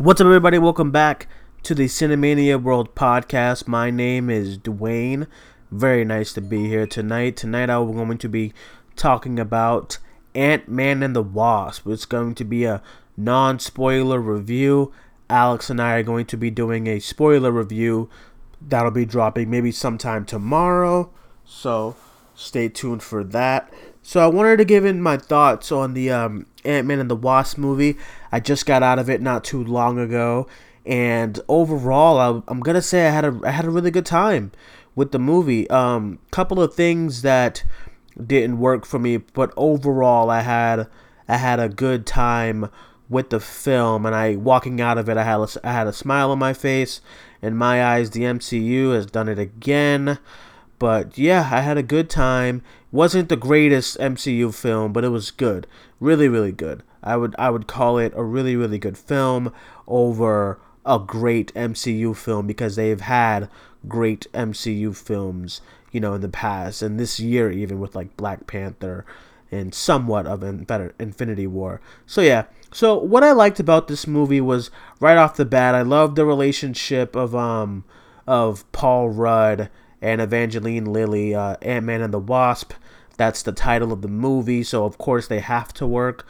What's up, everybody? Welcome back to the Cinemania World podcast. My name is Duane. Very nice to be here tonight. Tonight, I'm going to be talking about Ant Man and the Wasp. It's going to be a non spoiler review. Alex and I are going to be doing a spoiler review that'll be dropping maybe sometime tomorrow. So stay tuned for that. So I wanted to give in my thoughts on the um, Ant Man and the Wasp movie. I just got out of it not too long ago, and overall, I, am gonna say I had a I had a really good time with the movie. Um, couple of things that didn't work for me, but overall, I had I had a good time with the film, and I walking out of it, I had a, I had a smile on my face. In my eyes, the MCU has done it again. But yeah, I had a good time. Wasn't the greatest MCU film, but it was good. Really, really good. I would I would call it a really, really good film over a great MCU film because they've had great MCU films, you know, in the past and this year even with like Black Panther and somewhat of an better Infinity War. So yeah, so what I liked about this movie was right off the bat, I loved the relationship of um of Paul Rudd and Evangeline Lilly, uh, Ant Man and the Wasp. That's the title of the movie, so of course they have to work.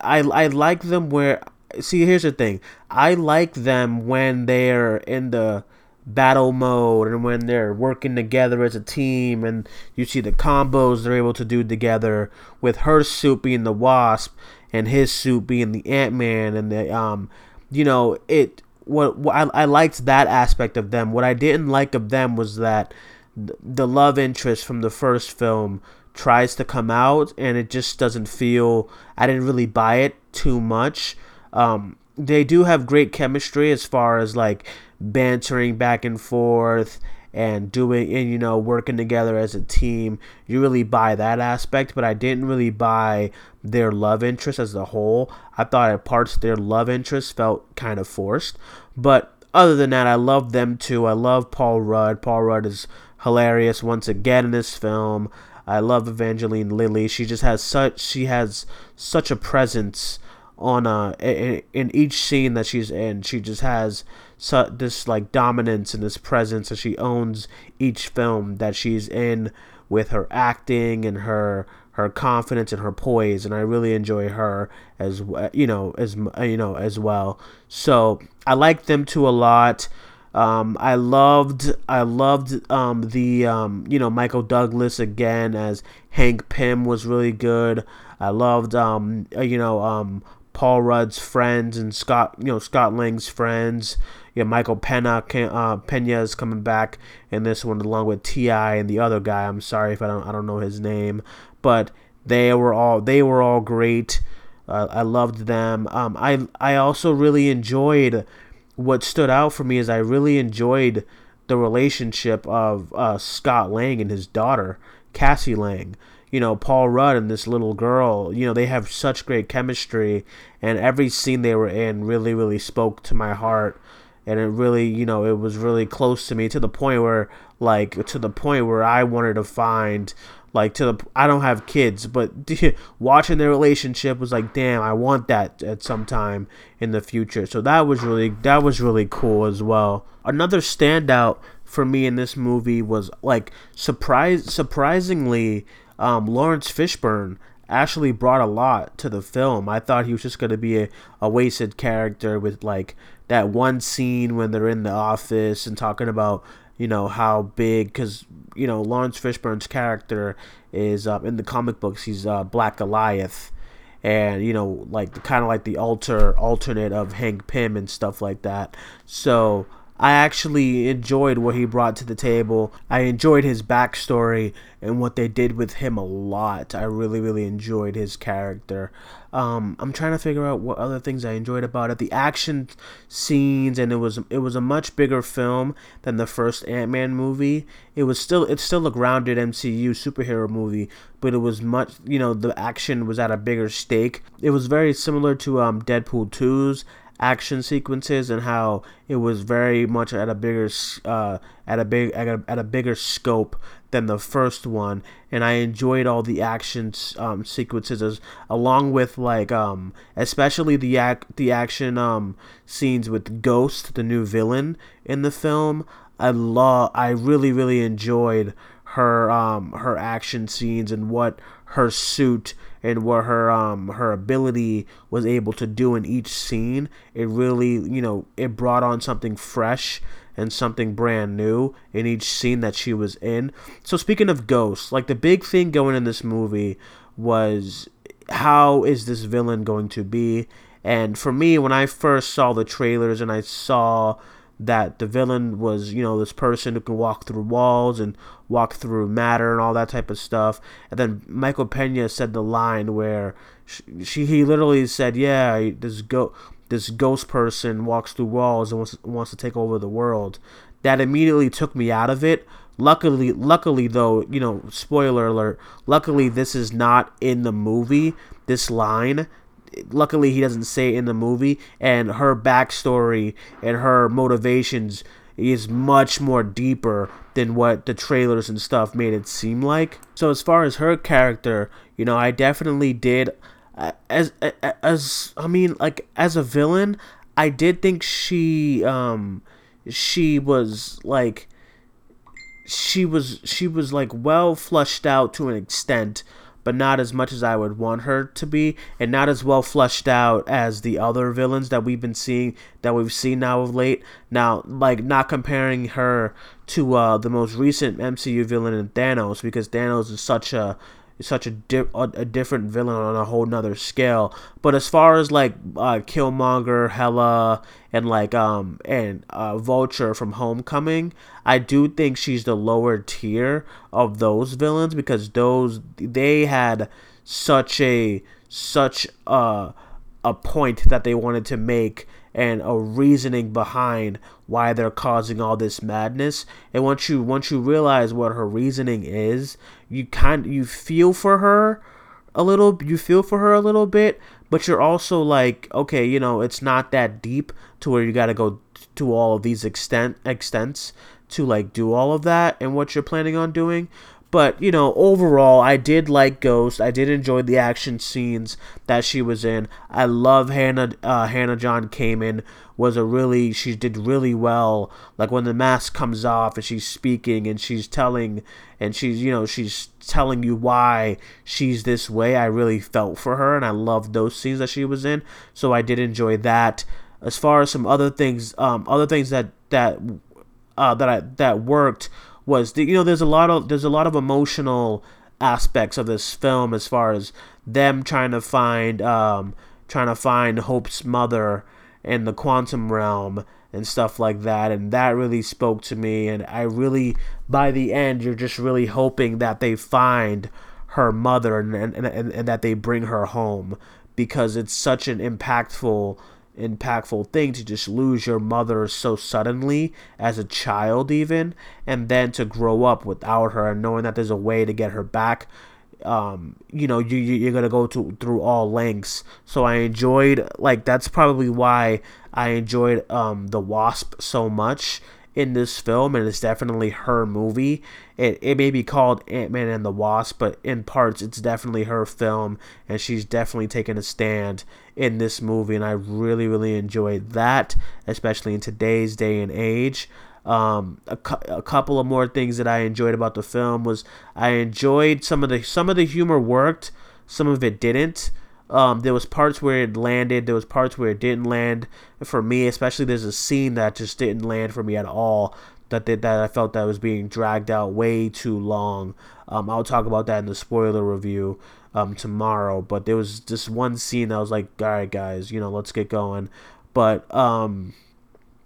I I like them where see here's the thing. I like them when they're in the battle mode and when they're working together as a team and you see the combos they're able to do together with her suit being the wasp and his suit being the ant-man and the um you know it what, what I, I liked that aspect of them. What I didn't like of them was that the love interest from the first film tries to come out and it just doesn't feel I didn't really buy it too much. Um, they do have great chemistry as far as like bantering back and forth and doing and you know working together as a team you really buy that aspect but i didn't really buy their love interest as a whole. I thought at parts their love interest felt kind of forced but other than that i love them too. I love paul rudd. Paul rudd is hilarious once again in this film. I love evangeline lilly. She just has such she has such a presence on uh in, in each scene that she's in she just has so, this like dominance and this presence and she owns each film that she's in with her acting and her her confidence and her poise and I really enjoy her as you know as you know as well. So I like them two a lot. Um, I loved I loved um, the um, you know Michael Douglas again as Hank Pym was really good. I loved um, you know um, Paul Rudd's friends and Scott, you know, Scott Lang's friends. Yeah, Michael Pena, uh, Pena is coming back in this one along with T.I. and the other guy. I'm sorry if I don't, I don't know his name, but they were all, they were all great. Uh, I loved them. Um, I, I also really enjoyed. What stood out for me is I really enjoyed the relationship of uh, Scott Lang and his daughter Cassie Lang you know, Paul Rudd and this little girl, you know, they have such great chemistry and every scene they were in really, really spoke to my heart. And it really, you know, it was really close to me to the point where, like, to the point where I wanted to find, like, to the, I don't have kids, but watching their relationship was like, damn, I want that at some time in the future. So that was really, that was really cool as well. Another standout for me in this movie was, like, surprise, surprisingly, um, Laurence Fishburne actually brought a lot to the film. I thought he was just going to be a, a wasted character with like that one scene when they're in the office and talking about you know how big because you know Laurence Fishburne's character is uh, in the comic books he's uh, Black Goliath and you know like kind of like the alter alternate of Hank Pym and stuff like that. So I actually enjoyed what he brought to the table. I enjoyed his backstory and what they did with him a lot. I really, really enjoyed his character. Um, I'm trying to figure out what other things I enjoyed about it. The action scenes, and it was it was a much bigger film than the first Ant Man movie. It was still it's still a grounded MCU superhero movie, but it was much you know the action was at a bigger stake. It was very similar to um, Deadpool 2's action sequences and how it was very much at a bigger uh, at a big at a, at a bigger scope than the first one. And I enjoyed all the action um, sequences as, along with like um, especially the ac- the action um, scenes with Ghost the new villain in the film. I love I really really enjoyed her um her action scenes and what her suit and what her um her ability was able to do in each scene it really you know it brought on something fresh and something brand new in each scene that she was in. So speaking of ghosts like the big thing going in this movie was how is this villain going to be? And for me when i first saw the trailers and i saw that the villain was, you know, this person who can walk through walls and walk through matter and all that type of stuff. And then Michael Pena said the line where she, she he literally said, "Yeah, this go this ghost person walks through walls and wants wants to take over the world." That immediately took me out of it. Luckily, luckily though, you know, spoiler alert. Luckily, this is not in the movie. This line luckily he doesn't say in the movie and her backstory and her motivations is much more deeper than what the trailers and stuff made it seem like. So as far as her character you know i definitely did uh, as as i mean like as a villain i did think she um she was like she was she was like well flushed out to an extent but not as much as I would want her to be, and not as well fleshed out as the other villains that we've been seeing that we've seen now of late. Now, like not comparing her to uh, the most recent MCU villain in Thanos because Thanos is such a such a, di- a, different villain on a whole nother scale. But as far as like uh, Killmonger, Hela, and like um and uh, Vulture from Homecoming, I do think she's the lower tier of those villains because those they had such a such a a point that they wanted to make and a reasoning behind why they're causing all this madness. And once you once you realize what her reasoning is, you kind you feel for her a little you feel for her a little bit, but you're also like, okay, you know, it's not that deep to where you got to go to all of these extent extents to like do all of that and what you're planning on doing. But you know, overall, I did like Ghost. I did enjoy the action scenes that she was in. I love Hannah. Uh, Hannah John Kamen was a really. She did really well. Like when the mask comes off and she's speaking and she's telling and she's you know she's telling you why she's this way. I really felt for her and I loved those scenes that she was in. So I did enjoy that. As far as some other things, um, other things that that uh, that I that worked was you know there's a lot of there's a lot of emotional aspects of this film as far as them trying to find um, trying to find Hope's mother in the quantum realm and stuff like that. And that really spoke to me. And I really by the end you're just really hoping that they find her mother and and, and, and that they bring her home because it's such an impactful impactful thing to just lose your mother so suddenly as a child even and then to grow up without her and knowing that there's a way to get her back um, you know you, you're gonna go to through all lengths. So i enjoyed like that's probably why i enjoyed um, the wasp so much in this film, and it's definitely her movie. It, it may be called Ant Man and the Wasp, but in parts, it's definitely her film, and she's definitely taken a stand in this movie, and I really, really enjoyed that, especially in today's day and age. Um, a, cu- a couple of more things that I enjoyed about the film was I enjoyed some of the some of the humor worked, some of it didn't. Um, there was parts where it landed. There was parts where it didn't land for me. Especially there's a scene that just didn't land for me at all. That that I felt that was being dragged out way too long. Um, I'll talk about that in the spoiler review um, tomorrow. But there was this one scene that was like, all right, guys, you know, let's get going. But um,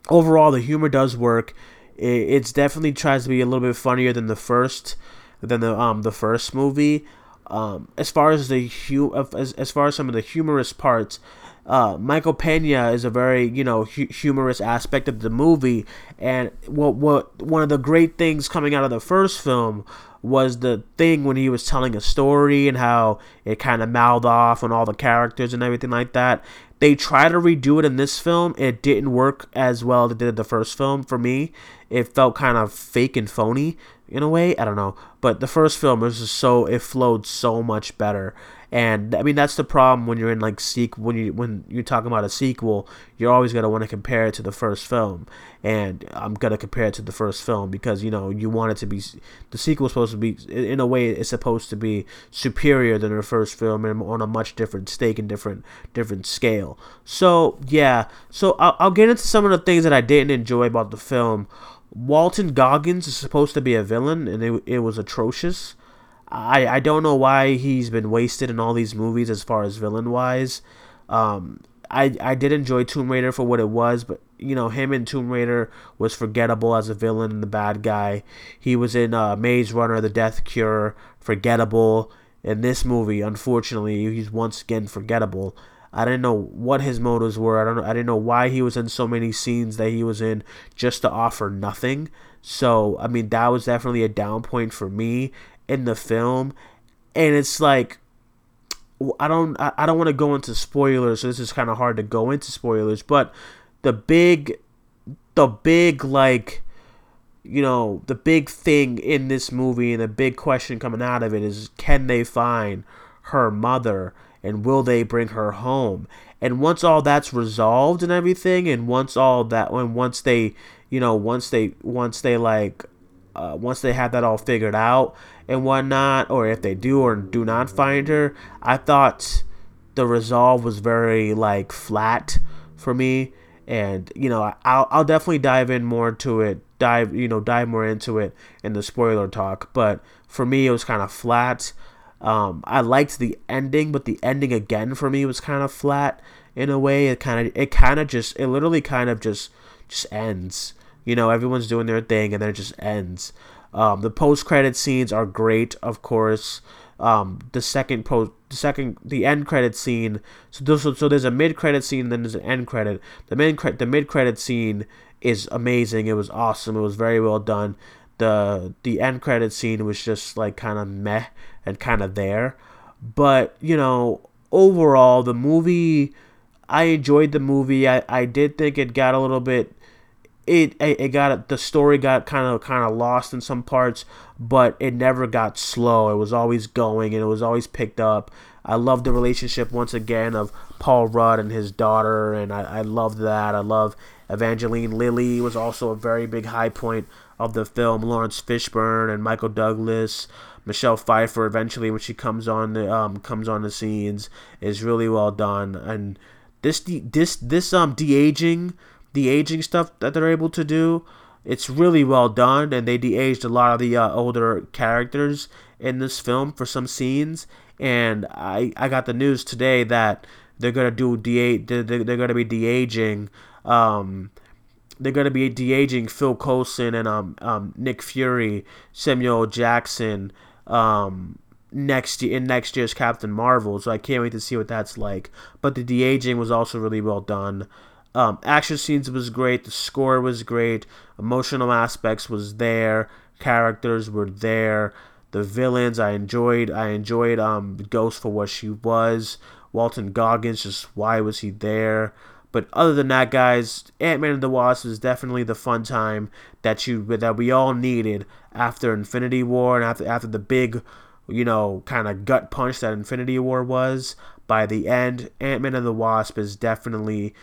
overall, the humor does work. It, it's definitely tries to be a little bit funnier than the first than the um the first movie. Um, as far as the hu- as, as far as some of the humorous parts, uh, Michael Pena is a very you know hu- humorous aspect of the movie, and what what one of the great things coming out of the first film was the thing when he was telling a story and how it kind of mouthed off on all the characters and everything like that. They try to redo it in this film. It didn't work as well as it did the first film for me. It felt kind of fake and phony in a way. I don't know. But the first film was just so it flowed so much better. And I mean that's the problem when you're in like sequel when you when you're talking about a sequel, you're always gonna want to compare it to the first film. And I'm gonna compare it to the first film because you know you want it to be the sequel is supposed to be in a way it's supposed to be superior than the first film and on a much different stake and different different scale. So yeah, so I'll, I'll get into some of the things that I didn't enjoy about the film. Walton Goggins is supposed to be a villain, and it, it was atrocious. I, I don't know why he's been wasted in all these movies as far as villain wise. Um, I I did enjoy Tomb Raider for what it was, but you know him in Tomb Raider was forgettable as a villain and the bad guy. He was in uh, Maze Runner: The Death Cure, forgettable. In this movie, unfortunately, he's once again forgettable. I didn't know what his motives were. I don't know. I didn't know why he was in so many scenes that he was in just to offer nothing. So I mean, that was definitely a down point for me in the film, and it's like I don't I don't want to go into spoilers, so this is kind of hard to go into spoilers, but the big the big like you know, the big thing in this movie and the big question coming out of it is can they find her mother and will they bring her home? And once all that's resolved and everything and once all that when once they, you know, once they once they like uh, once they have that all figured out and whatnot, or if they do or do not find her, I thought the resolve was very like flat for me. And you know, I'll I'll definitely dive in more to it, dive you know dive more into it in the spoiler talk. But for me, it was kind of flat. Um, I liked the ending, but the ending again for me was kind of flat in a way. It kind of it kind of just it literally kind of just just ends. You know, everyone's doing their thing and then it just ends. Um, the post credit scenes are great, of course. Um, the second post, the second, the end credit scene. So, so, so there's a mid credit scene, then there's an end credit. The mid credit, the mid credit scene is amazing. It was awesome. It was very well done. The the end credit scene was just like kind of meh and kind of there, but you know, overall the movie. I enjoyed the movie. I, I did think it got a little bit it it got the story got kind of kind of lost in some parts, but it never got slow. It was always going and it was always picked up. I love the relationship once again of Paul Rudd and his daughter, and I, I love that. I love Evangeline Lilly was also a very big high point of the film. Laurence Fishburne and Michael Douglas, Michelle Pfeiffer eventually when she comes on the um comes on the scenes is really well done. And this this this um de aging the aging stuff that they're able to do, it's really well done, and they de-aged a lot of the uh, older characters in this film for some scenes. And I I got the news today that they're gonna do de they're, they're gonna be de-aging. Um, they're gonna be de-aging Phil Coulson and um, um Nick Fury, Samuel Jackson. Um, next in next year's Captain Marvel, so I can't wait to see what that's like. But the de aging was also really well done. Um, action scenes was great. The score was great. Emotional aspects was there. Characters were there. The villains I enjoyed. I enjoyed um Ghost for what she was. Walton Goggins, just why was he there? But other than that, guys, Ant Man and the Wasp is definitely the fun time that you that we all needed after Infinity War and after after the big, you know, kind of gut punch that Infinity War was. By the end, Ant Man and the Wasp is definitely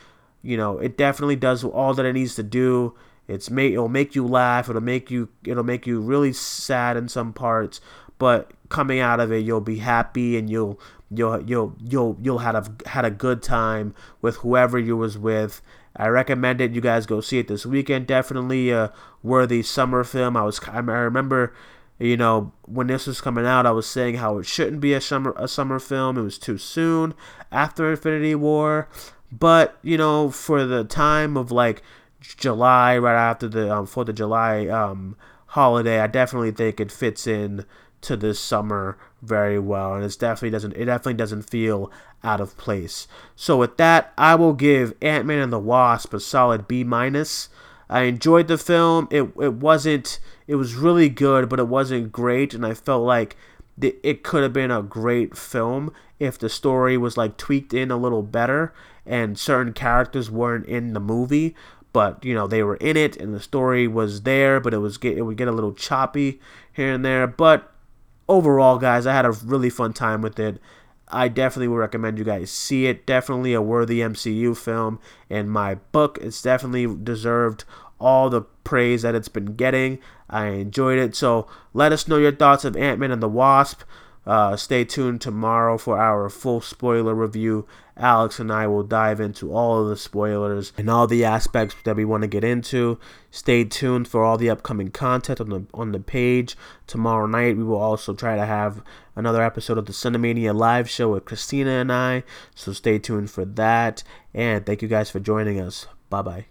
you know, it definitely does all that it needs to do. It's make it'll make you laugh. It'll make you it'll make you really sad in some parts, but coming out of it, you'll be happy and you'll you'll you'll you'll you'll had a had a good time with whoever you was with. I recommend it. You guys go see it this weekend. Definitely a worthy summer film. I was I remember, you know, when this was coming out, I was saying how it shouldn't be a summer a summer film. It was too soon after Infinity War. But you know, for the time of like July, right after the um, Fourth of July um, holiday, I definitely think it fits in to this summer very well, and it definitely doesn't it definitely doesn't feel out of place. So with that, I will give Ant Man and the Wasp a solid B minus. I enjoyed the film. It it wasn't. It was really good, but it wasn't great, and I felt like it could have been a great film if the story was like tweaked in a little better and certain characters weren't in the movie but you know they were in it and the story was there but it was get, it would get a little choppy here and there but overall guys i had a really fun time with it i definitely would recommend you guys see it definitely a worthy mcu film in my book it's definitely deserved all the praise that it's been getting. I enjoyed it. So let us know your thoughts of Ant Man and the Wasp. Uh, stay tuned tomorrow for our full spoiler review. Alex and I will dive into all of the spoilers and all the aspects that we want to get into. Stay tuned for all the upcoming content on the on the page. Tomorrow night we will also try to have another episode of the Cinemania live show with Christina and I. So stay tuned for that. And thank you guys for joining us. Bye bye.